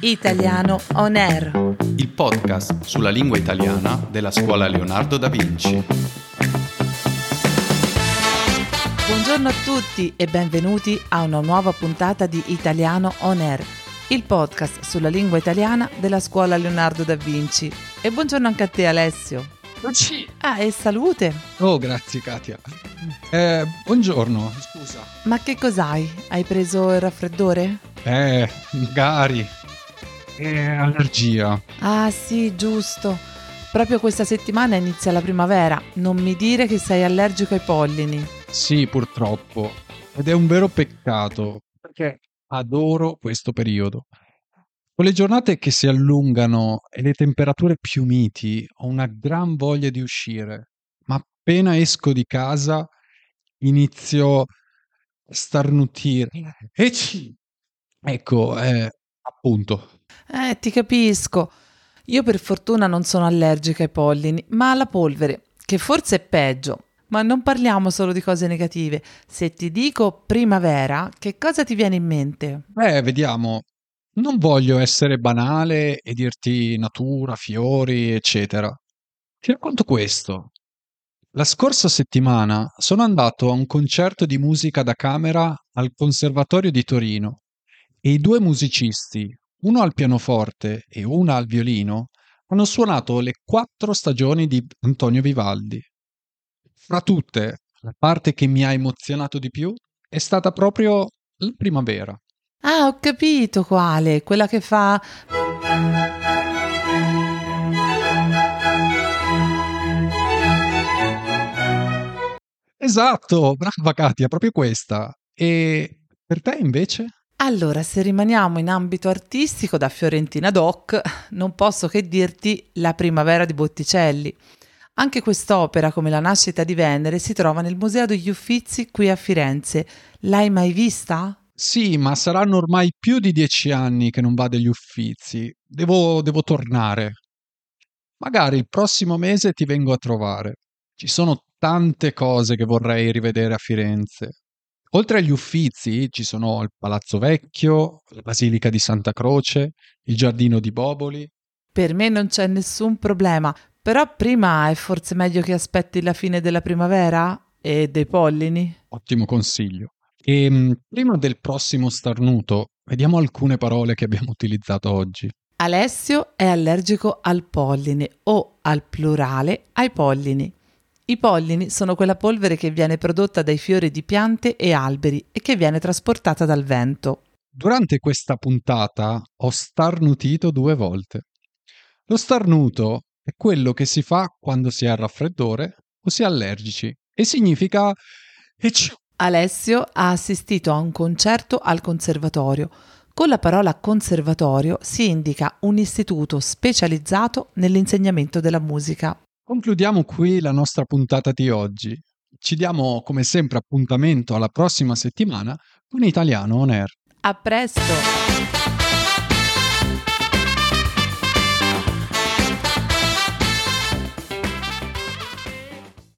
Italiano On Air. il podcast sulla lingua italiana della scuola Leonardo da Vinci. Buongiorno a tutti e benvenuti a una nuova puntata di Italiano On Air, il podcast sulla lingua italiana della scuola Leonardo da Vinci. E buongiorno anche a te Alessio. Ah, e salute. Oh, grazie Katia. Eh, buongiorno, scusa. Ma che cos'hai? Hai preso il raffreddore? Eh, magari. Eh, allergia. Ah sì, giusto. Proprio questa settimana inizia la primavera. Non mi dire che sei allergico ai pollini. Sì, purtroppo. Ed è un vero peccato, perché adoro questo periodo. Con le giornate che si allungano e le temperature più miti, ho una gran voglia di uscire. Ma appena esco di casa, inizio a starnutire. E. Ecco, eh, appunto. Eh, ti capisco. Io per fortuna non sono allergica ai pollini, ma alla polvere, che forse è peggio. Ma non parliamo solo di cose negative. Se ti dico primavera, che cosa ti viene in mente? Beh, vediamo. Non voglio essere banale e dirti natura, fiori, eccetera. Ti racconto questo. La scorsa settimana sono andato a un concerto di musica da camera al Conservatorio di Torino e i due musicisti, uno al pianoforte e uno al violino, hanno suonato le quattro stagioni di Antonio Vivaldi. Fra tutte, la parte che mi ha emozionato di più è stata proprio la primavera. Ah, ho capito quale, quella che fa... Esatto, brava Katia, proprio questa. E per te invece? Allora, se rimaniamo in ambito artistico da Fiorentina Doc, non posso che dirti La primavera di Botticelli. Anche quest'opera, come La nascita di Venere, si trova nel Museo degli Uffizi qui a Firenze. L'hai mai vista? Sì, ma saranno ormai più di dieci anni che non vado agli Uffizi. Devo, devo tornare. Magari il prossimo mese ti vengo a trovare. Ci sono tante cose che vorrei rivedere a Firenze. Oltre agli Uffizi ci sono il Palazzo Vecchio, la Basilica di Santa Croce, il Giardino di Boboli. Per me non c'è nessun problema, però prima è forse meglio che aspetti la fine della primavera e dei pollini. Ottimo consiglio. E mh, prima del prossimo starnuto, vediamo alcune parole che abbiamo utilizzato oggi. Alessio è allergico al polline o al plurale ai pollini. I pollini sono quella polvere che viene prodotta dai fiori di piante e alberi e che viene trasportata dal vento. Durante questa puntata ho starnutito due volte. Lo starnuto è quello che si fa quando si ha raffreddore o si è allergici e significa. Alessio ha assistito a un concerto al conservatorio. Con la parola conservatorio si indica un istituto specializzato nell'insegnamento della musica. Concludiamo qui la nostra puntata di oggi. Ci diamo come sempre appuntamento alla prossima settimana con Italiano On Air. A presto!